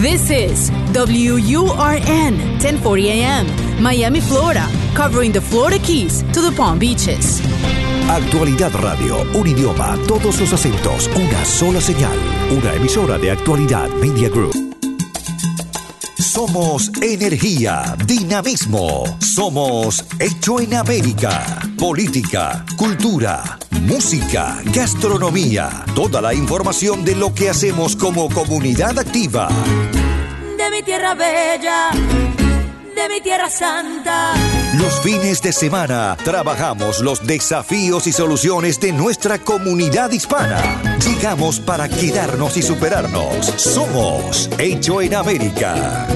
This is WURN 1040 AM, Miami, Florida, covering the Florida Keys to the Palm Beaches. Actualidad Radio, un idioma, todos los acentos, una sola señal. Una emisora de Actualidad Media Group. Somos energía, dinamismo. Somos Hecho en América. Política, cultura, música, gastronomía. Toda la información de lo que hacemos como comunidad activa. De mi tierra bella, de mi tierra santa. Los fines de semana trabajamos los desafíos y soluciones de nuestra comunidad hispana. Llegamos para quedarnos y superarnos. Somos Hecho en América.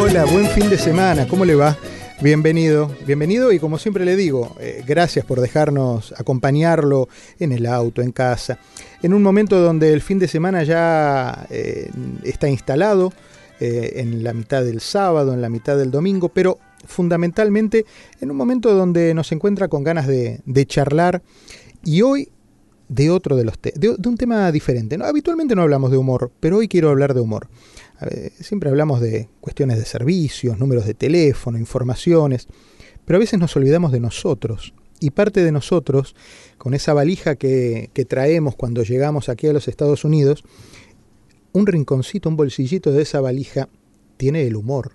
Hola, buen fin de semana, ¿cómo le va? Bienvenido, bienvenido y como siempre le digo, eh, gracias por dejarnos acompañarlo en el auto, en casa, en un momento donde el fin de semana ya eh, está instalado, eh, en la mitad del sábado, en la mitad del domingo, pero fundamentalmente en un momento donde nos encuentra con ganas de, de charlar y hoy de otro de los de, de, un tema diferente. ¿no? Habitualmente no hablamos de humor, pero hoy quiero hablar de humor. Ver, siempre hablamos de cuestiones de servicios, números de teléfono, informaciones, pero a veces nos olvidamos de nosotros. Y parte de nosotros, con esa valija que, que traemos cuando llegamos aquí a los Estados Unidos, un rinconcito, un bolsillito de esa valija tiene el humor.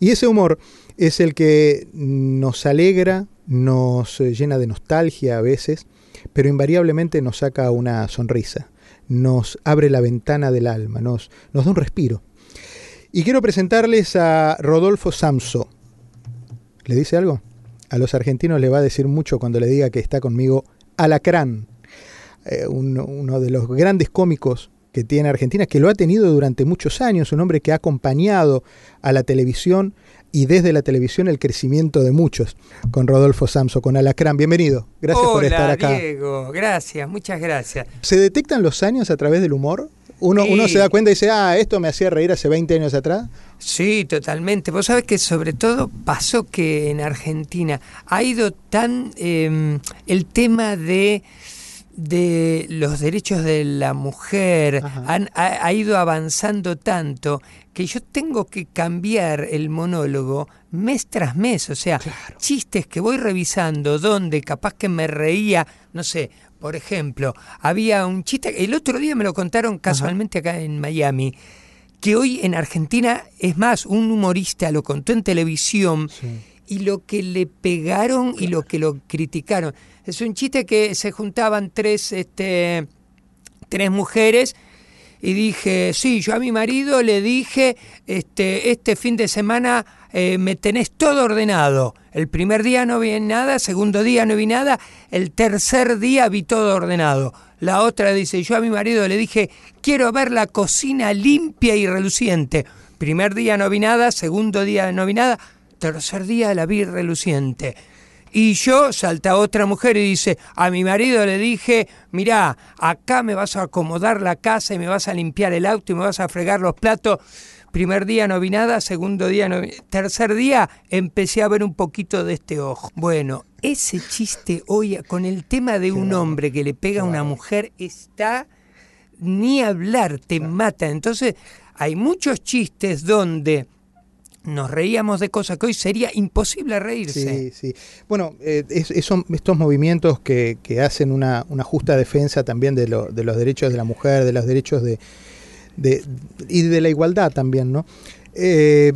Y ese humor es el que nos alegra, nos llena de nostalgia a veces, pero invariablemente nos saca una sonrisa nos abre la ventana del alma, nos, nos da un respiro. Y quiero presentarles a Rodolfo Samso. ¿Le dice algo? A los argentinos le va a decir mucho cuando le diga que está conmigo Alacrán, eh, un, uno de los grandes cómicos que tiene Argentina, que lo ha tenido durante muchos años, un hombre que ha acompañado a la televisión y desde la televisión el crecimiento de muchos, con Rodolfo Samso, con Alacrán. Bienvenido, gracias Hola, por estar acá. Diego, gracias, muchas gracias. ¿Se detectan los años a través del humor? Uno, Sí. uno se da cuenta y dice, ah, esto me hacía reír hace 20 años atrás. Sí, totalmente. Vos sabés que sobre todo pasó que en Argentina ha ido tan eh, el tema de de los derechos de la mujer han- ha, ha ido avanzando tanto que yo tengo que cambiar el monólogo mes tras mes, o sea, chistes que voy revisando donde capaz que me reía, no sé, por ejemplo, había un chiste, el otro día me lo contaron casualmente acá en Miami, que hoy en Argentina, es más, un humorista lo contó en televisión y lo que le pegaron y lo que lo criticaron. Es un chiste que se juntaban tres, este, tres mujeres y dije, sí, yo a mi marido le dije, este, este fin de semana eh, me tenés todo ordenado. El primer día no vi nada, segundo día no vi nada, el tercer día vi todo ordenado. La otra dice, yo a mi marido le dije, quiero ver la cocina limpia y reluciente. Primer día no vi nada, segundo día no vi nada, tercer día la vi reluciente. Y yo, salta otra mujer y dice, a mi marido le dije, mirá, acá me vas a acomodar la casa y me vas a limpiar el auto y me vas a fregar los platos. Primer día no vi nada, segundo día no vi... Tercer día empecé a ver un poquito de este ojo. Bueno, ese chiste hoy con el tema de un hombre que le pega a una mujer está ni hablar, te mata. Entonces, hay muchos chistes donde nos reíamos de cosas que hoy sería imposible reírse. Sí, sí. Bueno, eh, es- es- son estos movimientos que, que hacen una, una justa defensa también de, lo- de los derechos de la mujer, de los derechos de, de- y de la igualdad también, ¿no? Eh,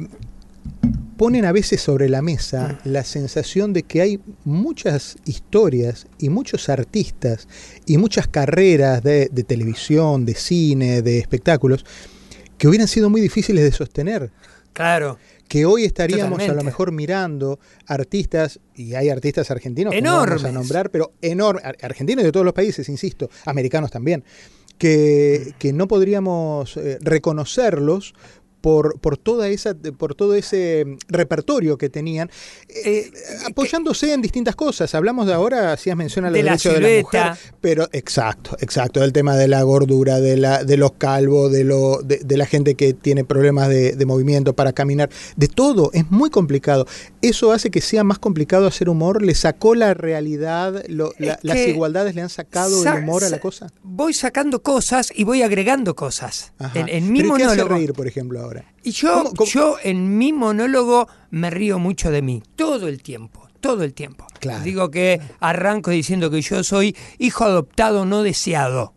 ponen a veces sobre la mesa la sensación de que hay muchas historias y muchos artistas y muchas carreras de, de televisión, de cine, de espectáculos, que hubieran sido muy difíciles de sostener Claro. Que hoy estaríamos a lo mejor mirando artistas, y hay artistas argentinos que no vamos a nombrar, pero enormes, ar- argentinos de todos los países, insisto, americanos también, que, que no podríamos eh, reconocerlos por, por toda esa por todo ese mm, repertorio que tenían eh, apoyándose en distintas cosas hablamos de ahora hacías mención a los De la derechos de la mujer pero exacto exacto del tema de la gordura de la de los calvos de lo de, de la gente que tiene problemas de, de movimiento para caminar de todo es muy complicado ¿Eso hace que sea más complicado hacer humor? ¿Le sacó la realidad? Lo, la, ¿Las igualdades le han sacado el humor a la cosa? Voy sacando cosas y voy agregando cosas. En, en, mi ¿Pero monólogo. ¿Qué hace reír, por ejemplo, ahora? Y yo, ¿Cómo, cómo? yo en mi monólogo me río mucho de mí, todo el tiempo, todo el tiempo. Claro. Digo que arranco diciendo que yo soy hijo adoptado no deseado.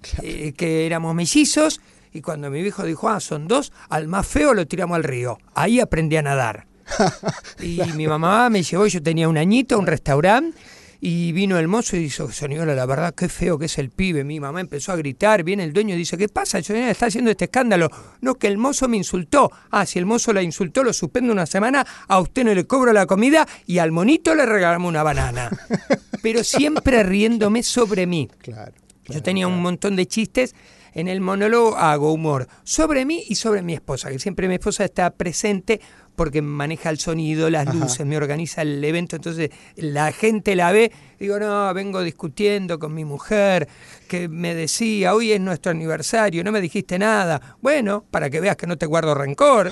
Claro. Eh, que éramos mellizos y cuando mi viejo dijo, ah, son dos, al más feo lo tiramos al río. Ahí aprendí a nadar. y claro. mi mamá me llevó, yo tenía un añito, a un restaurante, y vino el mozo y dijo, señora, la verdad, qué feo que es el pibe. Mi mamá empezó a gritar, viene el dueño y dice, ¿qué pasa? Señora, está haciendo este escándalo. No, que el mozo me insultó. Ah, si el mozo la insultó, lo suspendo una semana, a usted no le cobro la comida y al monito le regalamos una banana. Pero siempre riéndome sobre mí. Claro. Yo tenía un montón de chistes. En el monólogo hago humor sobre mí y sobre mi esposa, que siempre mi esposa está presente porque maneja el sonido, las luces, me organiza el evento, entonces la gente la ve, digo, no, vengo discutiendo con mi mujer, que me decía, hoy es nuestro aniversario, no me dijiste nada. Bueno, para que veas que no te guardo rencor.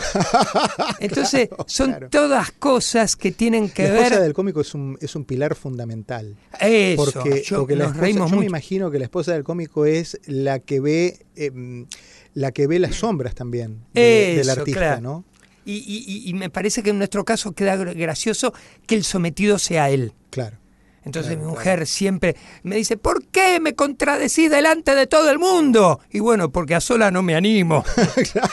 Entonces, claro, son claro. todas cosas que tienen que la ver... La esposa del cómico es un, es un pilar fundamental. Eso, porque, yo, porque la esposa, yo me imagino que la esposa del cómico es la que ve... Eh, la que ve las sombras también de, Eso, del artista, claro. ¿no? Y, y, y, me parece que en nuestro caso queda gracioso que el sometido sea él. Claro. Entonces claro, mi mujer claro. siempre me dice, ¿por qué me contradecís delante de todo el mundo? Y bueno, porque a sola no me animo. claro.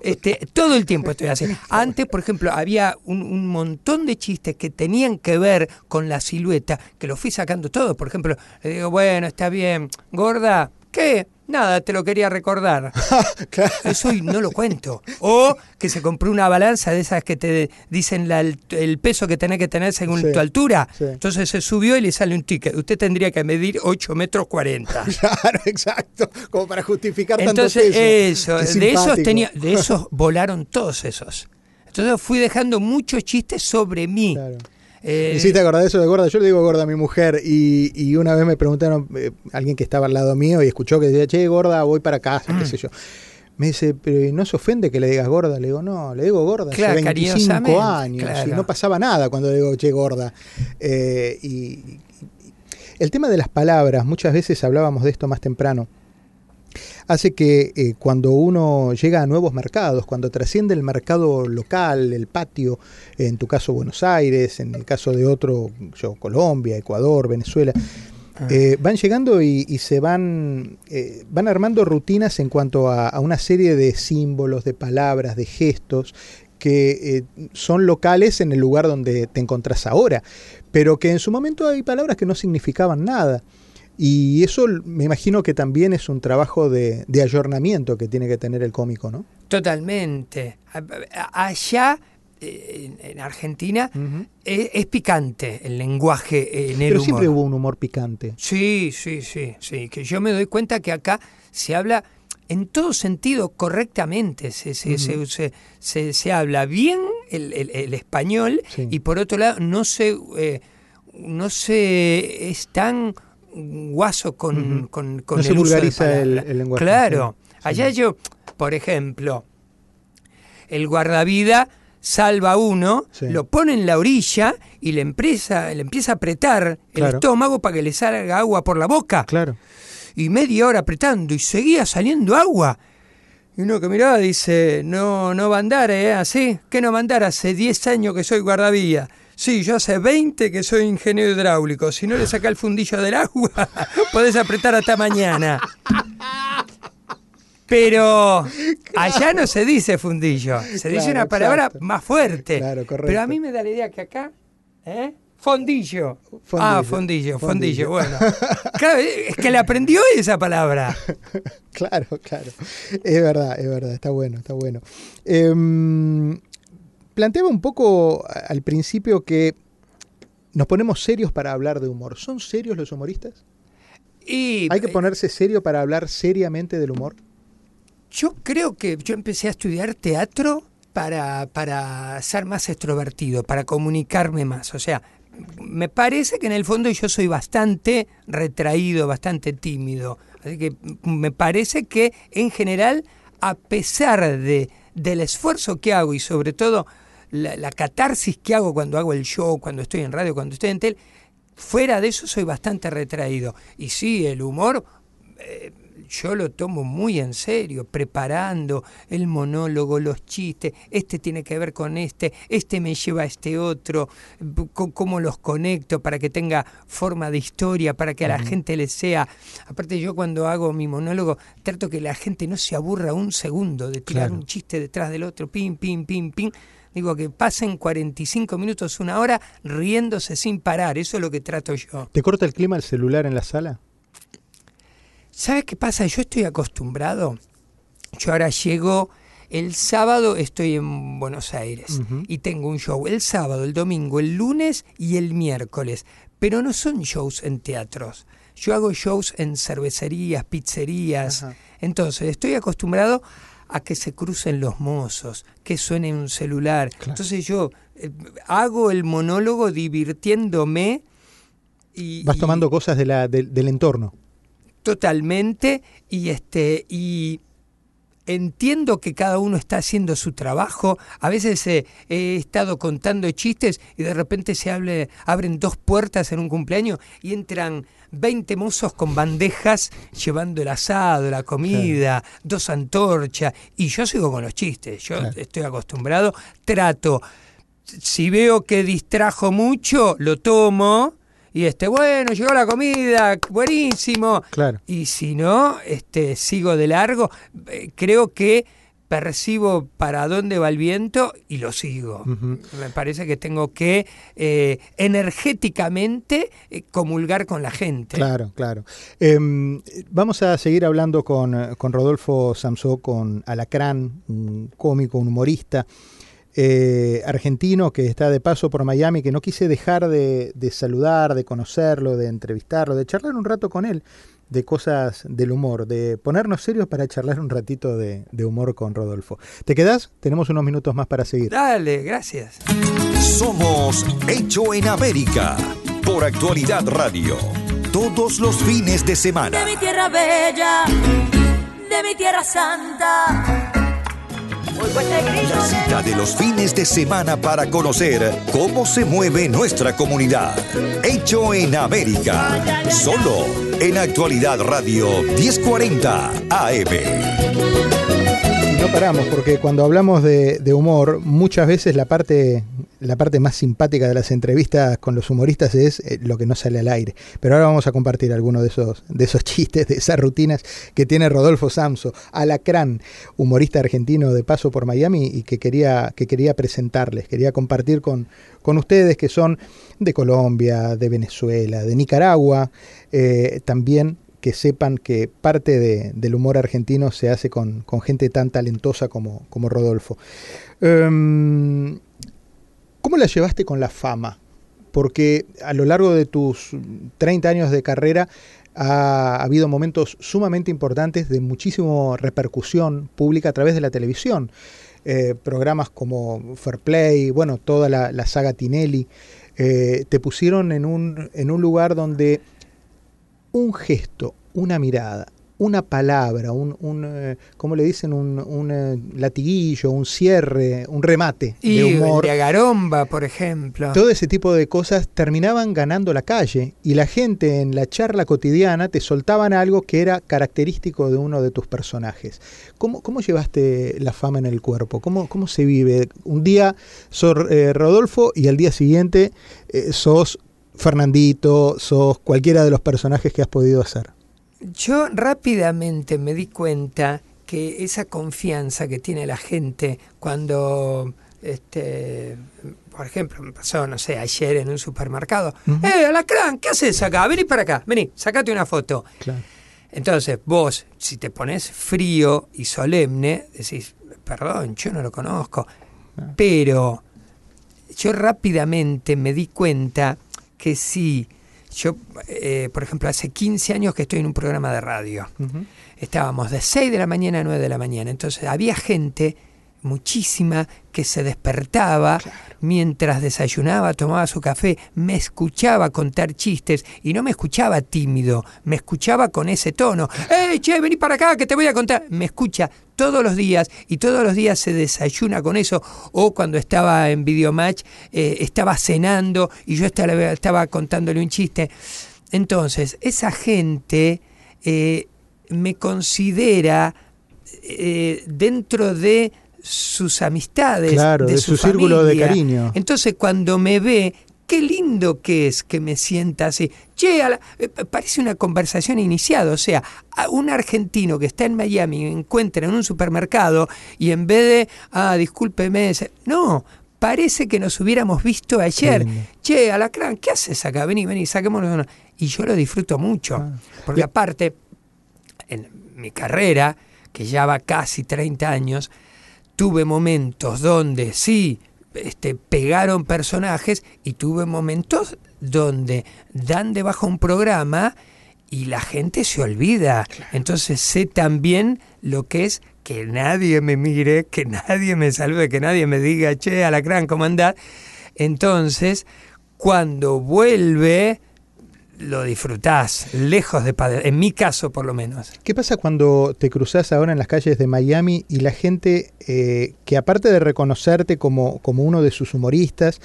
Este, todo el tiempo estoy así. Antes, por ejemplo, había un, un, montón de chistes que tenían que ver con la silueta, que los fui sacando todos. Por ejemplo, le digo, bueno, está bien, gorda, ¿qué? Nada, te lo quería recordar. claro. Eso y no lo cuento. O que se compró una balanza de esas que te dicen la, el peso que tenés que tener según Sí, tu altura. sí. Entonces se subió y le sale un ticket. Usted tendría que medir 8 metros 40. Claro, exacto. Como para justificar Entonces, tanto peso. eso, Qué de esos tenía, de esos volaron todos esos. Entonces fui dejando muchos chistes sobre mí. Claro. Eh, Me hiciste acordar eso de gorda. Yo le digo gorda a mi mujer y, y una vez me preguntaron, eh, alguien que estaba al lado mío y escuchó que decía, che, gorda, voy para casa, Mm. qué sé yo. Me dice, pero ¿no se ofende que le digas gorda? Le digo, no, le digo gorda Claro, hace 25 cariñosamente, años claro. y no pasaba nada cuando le digo, che, gorda. Eh, y, y- el tema de las palabras, muchas veces hablábamos de esto más temprano, hace que eh, cuando uno llega a nuevos mercados, cuando trasciende el mercado local, el patio, en tu caso Buenos Aires, en el caso de otro, yo, Colombia, Ecuador, Venezuela, eh, van llegando y, y se van, eh, van armando rutinas en cuanto a, a una serie de símbolos, de palabras, de gestos que eh, son locales en el lugar donde te encontrás ahora, pero que en su momento hay palabras que no significaban nada. Y eso me imagino que también es un trabajo de, de ayornamiento que tiene que tener el cómico, ¿no? Totalmente. Allá, eh, en, en Argentina, es, es picante el lenguaje en el Pero humor. siempre hubo un humor picante. Sí, sí, sí, sí. Que yo me doy cuenta que acá se habla en todo sentido correctamente. Se, se, se, se, se- se habla bien el, el- el español Sí. y por otro lado no se, eh, no se es tan guaso con, con, con No se el de vulgariza el- lenguaje, Claro. sí. Allá yo, por ejemplo, el guardavida salva a uno, Sí. lo pone en la orilla y le empieza, le empieza a apretar el estómago para que le salga agua por la boca. Claro. Y media hora apretando y seguía saliendo agua. Y uno que miraba dice, no, no va a andar, ¿eh? ¿Así? ¿Qué no va a andar? Hace 10 años que soy guardavía. Sí, yo hace 20 que soy ingeniero hidráulico. Si no le saca el fundillo del agua, podés apretar hasta mañana. Pero allá no se dice fundillo, se dice una palabra exacto. más fuerte. Claro, correcto. Pero a mí me da la idea que acá, ¿eh? Fondillo. Fondillo. Ah, fondillo, fondillo, Fondillo. bueno. Claro, es que le aprendió esa palabra. Claro, claro. Es verdad, es verdad, está bueno, está bueno. Em, planteaba un poco al principio que nos ponemos serios para hablar de humor. ¿Son serios los humoristas? Y ¿Hay que eh, ponerse serio para hablar seriamente del humor? yo creo que yo empecé a estudiar teatro para, para ser más extrovertido, para comunicarme más. O sea, me parece que en el fondo yo soy bastante retraído, bastante tímido. Así que me parece que en general, a pesar de, del esfuerzo que hago y sobre todo la, la catarsis que hago cuando hago el show, cuando estoy en radio, cuando estoy en tele, fuera de eso soy bastante retraído. Y sí, el humor... eh, yo lo tomo muy en serio, preparando el monólogo, los chistes, este tiene que ver con este, este me lleva a este otro, cómo los conecto para que tenga forma de historia, para que a la gente le sea... Aparte yo cuando hago mi monólogo trato que la gente no se aburra un segundo de tirar Claro. un chiste detrás del otro, pim, pim, pim, pim. Digo que pasen 45 minutos, una hora riéndose sin parar, eso es lo que trato yo. ¿Te corta el clima el celular en la sala? ¿Sabes qué pasa? Yo estoy acostumbrado. Yo ahora llego, el sábado estoy en Buenos Aires y tengo un show el sábado, el domingo, el lunes y el miércoles. Pero no son shows en teatros. Yo hago shows en cervecerías, pizzerías. Entonces estoy acostumbrado a que se crucen los mozos, que suene un celular. Claro. Entonces yo eh, hago el monólogo divirtiéndome. Y, Vas y- tomando cosas de la, del- del entorno. totalmente y este y entiendo que cada uno está haciendo su trabajo. A veces eh, he estado contando chistes y de repente se hable, abren dos puertas en un cumpleaños y entran 20 mozos con bandejas llevando el asado, la comida, dos antorchas y yo sigo con los chistes. Yo Claro. estoy acostumbrado, trato si veo que distrajo mucho, lo tomo y este, bueno, llegó la comida, buenísimo. Claro. Y si no, este, sigo de largo. Eh, Creo que percibo para dónde va el viento y lo sigo. Me parece que tengo que eh, energéticamente eh, comulgar con la gente. Claro, claro. Em, vamos a seguir hablando con, con Rodolfo Samsó, con Alacrán, un cómico, un humorista eh, argentino que está de paso por Miami, que no quise dejar de, de saludar, de conocerlo, de entrevistarlo, de charlar un rato con él de cosas del humor, de ponernos serios para charlar un ratito de, de humor con Rodolfo. ¿Te quedás? Tenemos unos minutos más para seguir. Dale, gracias. Somos Hecho en América por Actualidad Radio. Todos los fines de semana. de mi tierra bella, de mi tierra santa. La cita de los fines de semana para conocer cómo se mueve nuestra comunidad. Hecho en América. Solo en Actualidad Radio 1040 AM. No paramos, porque cuando hablamos de, de humor, muchas veces la parte, la parte más simpática de las entrevistas con los humoristas es eh, lo que no sale al aire. Pero ahora vamos a compartir algunos de esos, de esos chistes, de esas rutinas que tiene Rodolfo Samso, alacrán, humorista argentino de paso por Miami y que quería, que quería presentarles, quería compartir con, con ustedes que son de Colombia, de Venezuela, de Nicaragua, eh, también que sepan que parte de- del humor argentino se hace con, con gente tan talentosa como, como Rodolfo. Em, ¿Cómo la llevaste con la fama? Porque a lo largo de tus 30 años de carrera ha habido momentos sumamente importantes de muchísima repercusión pública a través de la televisión. Eh, programas como Fair Play, bueno, toda la, saga Tinelli, eh, te pusieron en un, en un lugar donde un gesto, una mirada, una palabra, un, un eh, ¿cómo le dicen? Un, un, eh, latiguillo, un cierre, un remate Y de humor. de Agaromba, por ejemplo. Todo ese tipo de cosas terminaban ganando la calle y la gente en la charla cotidiana te soltaban algo que era característico de uno de tus personajes. ¿Cómo, cómo llevaste la fama en el cuerpo? ¿Cómo, cómo se vive? Un día sos eh, Rodolfo y al día siguiente eh, sos Fernandito, sos cualquiera de los personajes que has podido hacer. Yo rápidamente me di cuenta que esa confianza que tiene la gente cuando, este, por ejemplo, me pasó, no sé, ayer en un supermercado, Ujú. ¡eh, Alacrán! ¿Qué haces acá? Vení para acá, vení, sacate una foto. Claro. Entonces, vos, si te pones frío y solemne, decís, perdón, yo no lo conozco. Pero yo rápidamente me di cuenta que si yo, eh, por ejemplo, hace 15 años que estoy en un programa de radio. Estábamos de 6 de la mañana a 9 de la mañana. Entonces había gente muchísima, que se despertaba mientras desayunaba, tomaba su café, me escuchaba contar chistes y no me escuchaba tímido, me escuchaba con ese tono. ¡Eh, che, vení para acá que te voy a contar! Me escucha todos los días y todos los días se desayuna con eso. O cuando estaba en Videomatch, eh, estaba cenando y yo estaba, estaba contándole un chiste. Entonces, esa gente eh, me considera eh, dentro de sus amistades, de, su, círculo de cariño. Entonces, cuando me ve, qué lindo que es que me sienta así. Che, eh, parece una conversación iniciada. O sea, a un argentino que está en Miami encuentra en un supermercado y en vez de, ah, discúlpeme, no, parece que nos hubiéramos visto ayer. Che, Alacrán, ¿qué haces acá? Vení, vení, saquémonos. Y yo lo disfruto mucho. Ah. Porque aparte, en mi carrera, que ya va casi 30 años, tuve momentos donde sí, este, pegaron personajes y tuve momentos donde dan debajo un programa y la gente se olvida. Entonces sé también lo que es que nadie me mire, que nadie me salude, que nadie me diga, che, a la gran comandad. Entonces, cuando vuelve, lo disfrutás, lejos de en mi caso por lo menos. ¿Qué pasa cuando te cruzas ahora en las calles de Miami y la gente eh, que aparte de reconocerte como, como uno de sus humoristas,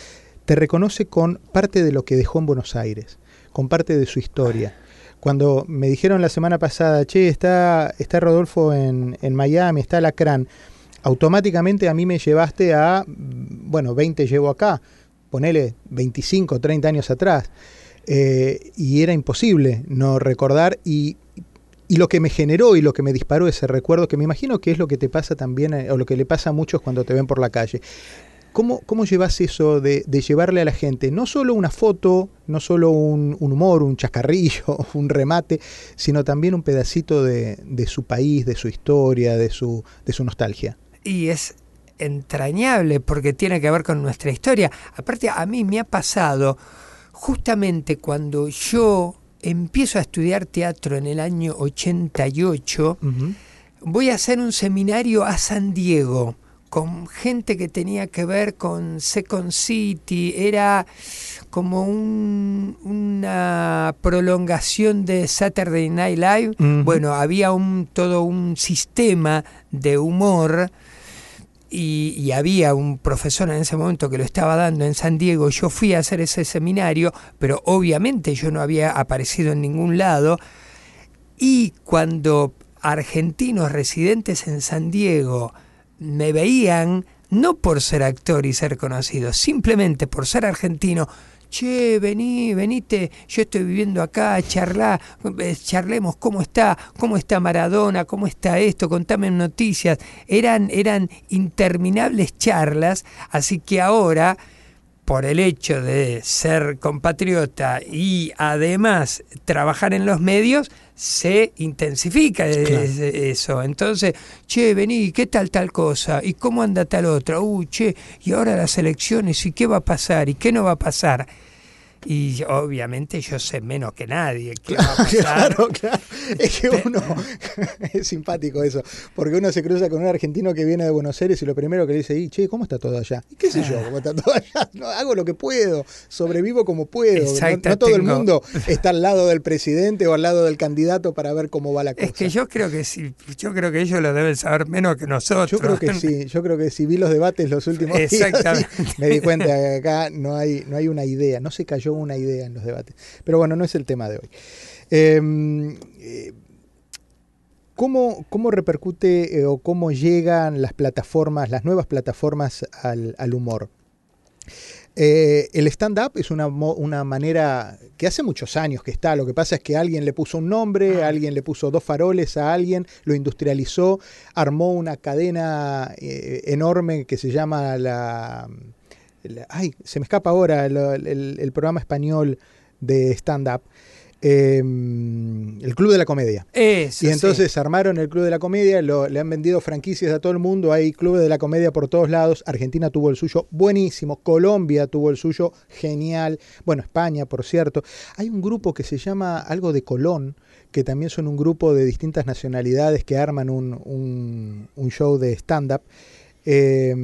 te reconoce con parte de lo que dejó en Buenos Aires, con parte de su historia? Cuando me dijeron la semana pasada, che, está, está Rodolfo en, en Miami, está Lacrán, automáticamente a mí me llevaste a, bueno, 20 llevo acá, ponele 25, 30 años atrás. Eh, y era imposible no recordar y, y, lo que me generó y lo que me disparó ese recuerdo, que me imagino que es lo que te pasa también, eh, o lo que le pasa a muchos cuando te ven por la calle. ¿Cómo, cómo llevas eso de, llevarle a la gente no solo una foto, no solo un, humor, un chascarrillo, un remate, sino también un pedacito de, de su país, de su historia, de su, de su nostalgia? Y es entrañable porque tiene que ver con nuestra historia. Aparte, a mí me ha pasado justamente cuando yo empiezo a estudiar teatro en el año 88, voy a hacer un seminario a San Diego con gente que tenía que ver con Second City, era como una prolongación de Saturday Night Live. Bueno, había un, todo un sistema de humor y, había un profesor en ese momento que lo estaba dando en San Diego, yo fui a hacer ese seminario, pero obviamente yo no había aparecido en ningún lado, y cuando argentinos residentes en San Diego me veían, no por ser actor y ser conocido, simplemente por ser argentino, che, vení, venite, yo estoy viviendo acá, charlá, eh, charlemos cómo está, cómo está Maradona, cómo está esto, contame noticias. Eran, eran interminables charlas, así que ahora por el hecho de ser compatriota y además trabajar en los medios, se intensifica eso. Entonces, che, vení, ¿qué tal tal cosa? ¿Y cómo anda tal otra? Uh, che, y ahora las elecciones, ¿y qué va a pasar? ¿Y qué no va a pasar? Y obviamente yo sé menos que nadie. Claro, claro. Es que uno, es simpático eso, porque uno se cruza con un argentino que viene de Buenos Aires y lo primero que le dice, y, che, ¿cómo está todo allá? ¿Y qué sé yo? ¿Cómo está todo allá? No, hago lo que puedo, sobrevivo como puedo. No, todo el mundo está al lado del presidente o al lado del candidato para ver cómo va la cosa. Es que yo creo que sí, yo creo que ellos lo deben saber menos que nosotros. Yo creo que sí, yo creo que si vi los debates los últimos días, me di cuenta que acá no hay, no hay una idea, no se cayó una idea en los debates. Pero bueno, no es el tema de hoy. Em, eh, ¿cómo, repercute eh, o cómo llegan las plataformas, las nuevas plataformas al, humor? Eh, el stand-up es una, una, manera que hace muchos años que está. Lo que pasa es que alguien le puso un nombre, ah. alguien le puso dos faroles a alguien, lo industrializó, armó una cadena enorme que se llama la ay, se me escapa ahora el, programa español de stand-up. Em, el Club de la Comedia. y entonces armaron el Club de la Comedia, le han vendido franquicias a todo el mundo, hay Clubes de la Comedia por todos lados, Argentina tuvo el suyo buenísimo, Colombia tuvo el suyo genial, bueno, España, por cierto. Hay un grupo que se llama algo de Colón, que también son un grupo de distintas nacionalidades que arman un, un show de stand-up. Eh,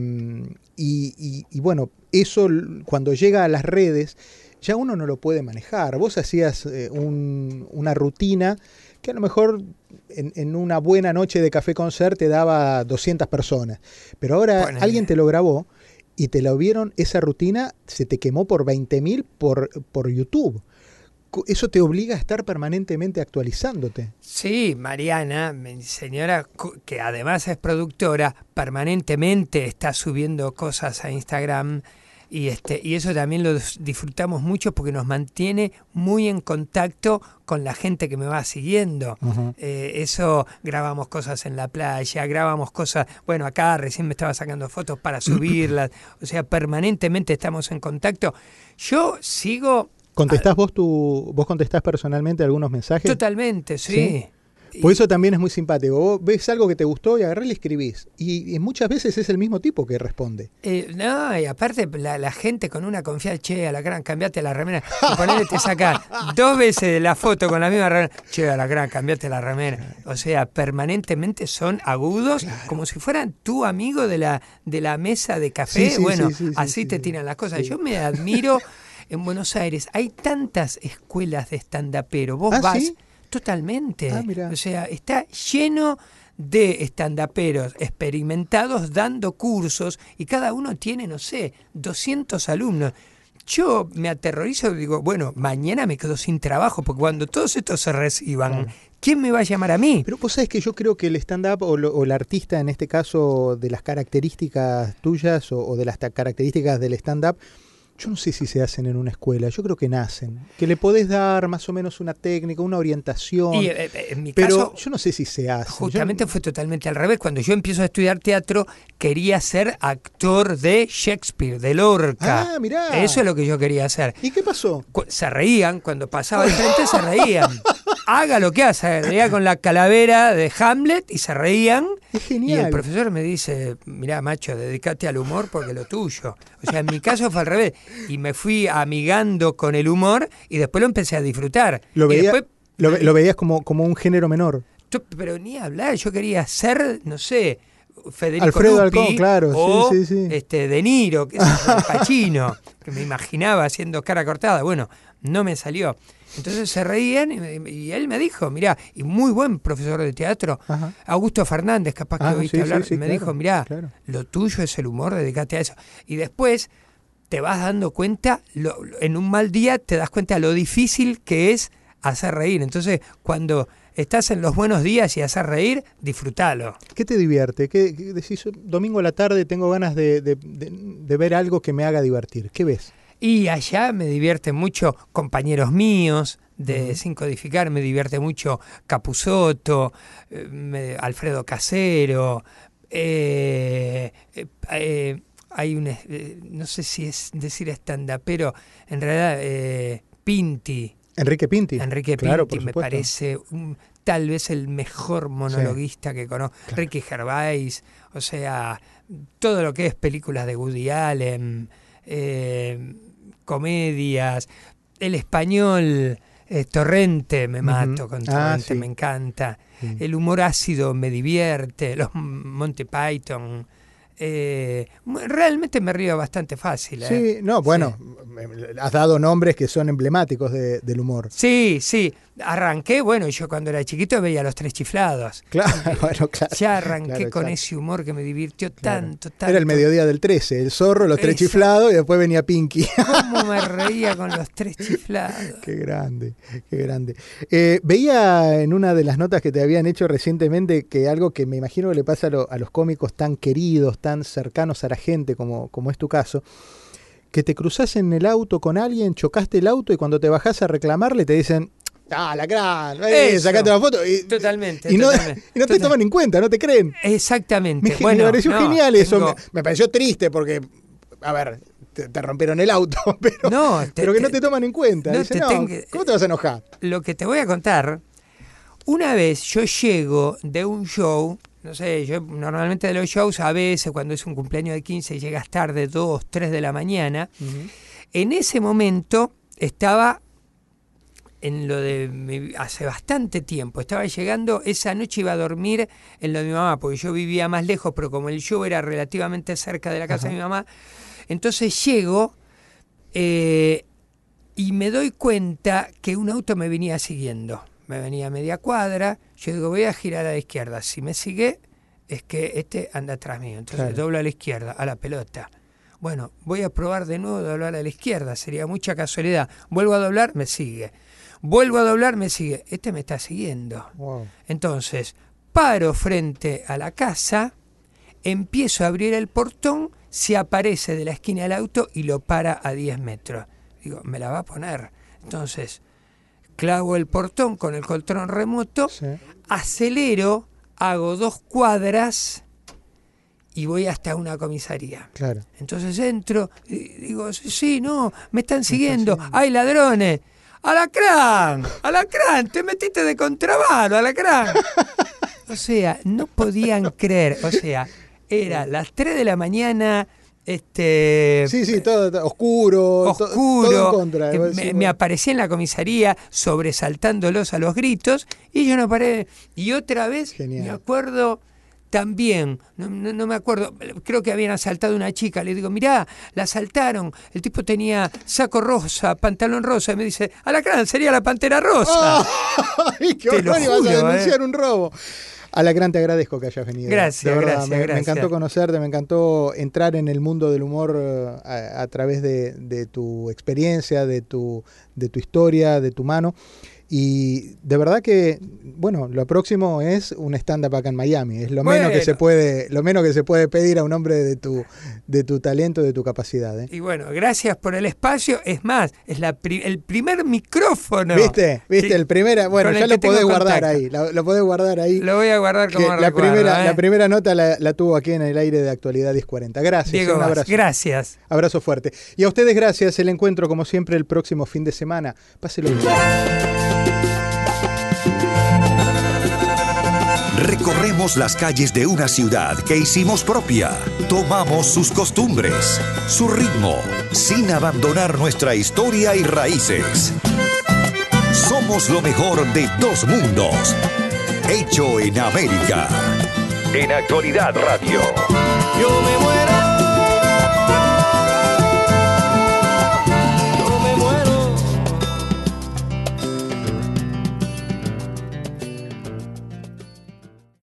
y, y- y bueno, eso cuando llega a las redes, ya uno no lo puede manejar. Vos hacías eh, un- una rutina que a lo mejor en, en una buena noche de café concert te daba 200 personas, pero ahora Ponele. alguien te lo grabó y te lo vieron, esa rutina se te quemó por 20.000 por, por YouTube. Eso te obliga a estar permanentemente actualizándote. Sí, Mariana, mi señora, que además es productora, permanentemente está subiendo cosas a Instagram y este y eso también lo dis- disfrutamos mucho porque nos mantiene muy en contacto con la gente que me va siguiendo. Eh, eso grabamos cosas en la playa, grabamos cosas, bueno, acá recién me estaba sacando fotos para subirlas, o sea, permanentemente estamos en contacto. Yo sigo ¿Contestás vos tu, vos contestás personalmente algunos mensajes? totalmente, sí. Pues eso también es muy simpático. Vos ves algo que te gustó y agarrás y escribís. Y, y muchas veces es el mismo tipo que responde. Eh, no, y aparte la, la gente con una confianza, che, a la gran, cambiate la remera. Y ponele, te dos veces la foto con la misma remera, che, a la gran, cambiate la remera. O sea, permanentemente son agudos, como si fueran tu amigo de la, de la mesa de café. Sí, sí, bueno, sí, sí, sí, así sí, te tiran las cosas. Yo me admiro en Buenos Aires. Hay tantas escuelas de stand-upero. Vos ¿Ah, vas sí? totalmente. Ah, o sea, está lleno de estandaperos experimentados dando cursos y cada uno tiene, no sé, 200 alumnos. Yo me aterrorizo y digo, bueno, mañana me quedo sin trabajo porque cuando todos estos se reciban, ¿quién me va a llamar a mí? Pero vos sabés que yo creo que el stand-up o, o el artista, en este caso, de las características tuyas o, o de las características del stand-up, yo no sé si se hacen en una escuela. Yo creo que nacen. Que le podés dar más o menos una técnica, una orientación. Y eh, eh, en mi pero caso, yo no sé si se hace. Justamente fue totalmente al revés. Cuando yo empiezo a estudiar teatro, quería ser actor de Shakespeare, de Lorca. Ah, mirá. Eso es lo que yo quería hacer. ¿Y qué pasó? Se reían, cuando pasaba al frente se reían. Haga lo que haga, se reía con la calavera de Hamlet y se reían. Es Y genial. el profesor me dice, mirá macho, dedícate al humor porque lo tuyo. O sea, en mi caso fue al revés. Y me fui amigando con el humor y después lo empecé a disfrutar. Lo, veía- después- lo, ve- lo veías como, como un género menor. Yo- pero ni hablar, yo quería ser, no sé, Federico Alfredo Lupi Alcón, claro, sí, o sí, sí. este De Niro, que es el Pacino, que me imaginaba haciendo cara cortada. Bueno, no me salió. Entonces se reían y, y él me dijo, mirá, y muy buen profesor de teatro, Ajá. Augusto Fernández, capaz que Ah, oíste sí, hablar, sí, sí, me claro, dijo, mirá, claro. lo tuyo es el humor, dedícate a eso. Y después te vas dando cuenta, lo- en un mal día te das cuenta lo difícil que es hacer reír. Entonces, cuando estás en los buenos días y hacer reír, disfrútalo. ¿Qué te divierte? ¿Qué, qué decís? Domingo a la tarde tengo ganas de, de- de- de ver algo que me haga divertir. ¿Qué ves? Y allá me divierte mucho compañeros míos de Sin Codificar, me divierte mucho Capusoto, eh, Alfredo Casero, eh, eh, eh, hay un, eh, no sé si es decir stand pero en realidad eh, Pinti, Enrique Pinti. Enrique Claro, Pinti por me supuesto. parece un- tal vez el mejor monologuista que conozco. Ricky Gervais, o sea, todo lo que es películas de Woody Allen, eh, comedias, el español eh, Torrente, me mato con Ah, Torrente, sí. me encanta. Sí. El humor ácido me divierte, los Monty Python. Eh, realmente me río bastante fácil. ¿eh? Sí, no, bueno, has dado nombres que son emblemáticos de- del humor. Sí, sí. Arranqué, bueno, yo cuando era chiquito veía los tres chiflados. Claro, bueno, claro. Ya arranqué claro, con ese humor que me divirtió tanto, tanto. Era el mediodía del 13, el zorro, los tres Eso. chiflados y después venía Pinky. ¿Cómo me reía con los tres chiflados? qué grande, qué grande. Eh, veía en una de las notas que te habían hecho recientemente que algo que me imagino que le pasa a, lo- a los cómicos tan queridos, tan cercanos a la gente como, como es tu caso, que te cruzas en el auto con alguien, chocaste el auto y cuando te bajás a reclamarle te dicen, ah, la gran, eh, sacate una foto. Y, Totalmente, y no, totalmente, y no te total- toman en cuenta, no te creen. Exactamente. Me, me bueno, pareció no, genial eso. tengo- Me, me pareció triste porque, a ver, te, te rompieron el auto, pero, No, te- pero que no te- toman en cuenta. no Dicen, te no, ¿Cómo te vas a enojar? Lo que te voy a contar, una vez yo llego de un show, no sé, yo normalmente de los shows a veces cuando es un cumpleaños de 15 llegas tarde, 2, 3 de la mañana, en ese momento estaba en lo de mi- hace bastante tiempo. Estaba llegando, esa noche iba a dormir en lo de mi mamá, porque yo vivía más lejos, pero como el show era relativamente cerca de la casa de mi mamá, entonces llego eh, y me doy cuenta que un auto me venía siguiendo. Me venía a media cuadra, yo digo, voy a girar a la izquierda. Si me sigue, es que este anda atrás mío. Entonces Claro. doblo a la izquierda, a la pelota. Bueno, voy a probar de nuevo doblar a la izquierda, sería mucha casualidad. Vuelvo a doblar, me sigue. Vuelvo a doblar, me sigue. Este me está siguiendo. Wow. Entonces, paro frente a la casa, empiezo a abrir el portón, se aparece de la esquina del auto y lo para a 10 metros. Digo, me la va a poner. Entonces, clavo el portón con el coltrón remoto, Sí. acelero, hago dos cuadras y voy hasta una comisaría. Claro. Entonces entro y digo, sí, no, me están siguiendo, hay ladrones. ¡Alacrán! ¡Alacrán! ¡Te metiste de contrabando, Alacrán! O sea, no podían creer, o sea, era las 3 de la mañana, este... Sí, sí, todo, todo oscuro, oscuro, todo en contra. eh, me, me bueno, aparecí en la comisaría sobresaltándolos a los gritos y yo no paré. Y otra vez Genial. me acuerdo también, no, no- no me acuerdo, creo que habían asaltado a una chica, le digo, mirá, la asaltaron, el tipo tenía saco rosa, pantalón rosa, y me dice, Alacrán, sería la pantera rosa. ¡Ay, qué Te lo a juro, denunciar eh. un robo. Alacrán, te agradezco que hayas venido. Gracias, De verdad, gracias, me, encantó conocerte, me encantó entrar en el mundo del humor eh, a, a través de, de tu experiencia, de tu, de tu historia, de tu mano. Y de verdad que, bueno, lo próximo es un stand-up acá en Miami. Es lo menos que se puede, lo menos que se puede pedir a un hombre de tu, de tu talento, de tu capacidad. ¿eh? Y bueno, gracias por el espacio. Es más, es la pri- el primer micrófono. ¿Viste? ¿Viste? que- El primera, bueno, ya lo podés guardar contacto. ahí. Lo, lo podés guardar ahí. Lo voy a guardar como la, primera, ¿eh? la primera nota la, la tuvo aquí en el aire de Actualidad 1040. Gracias. Diego un Vaz, abrazo. gracias. Abrazo fuerte. Y a ustedes gracias. El encuentro, como siempre, el próximo fin de semana. Páselo bien. Recorremos las calles de una ciudad que hicimos propia. Tomamos sus costumbres, su ritmo, sin abandonar nuestra historia y raíces. Somos lo mejor de dos mundos. Hecho en América. En Actualidad Radio. Yo me muero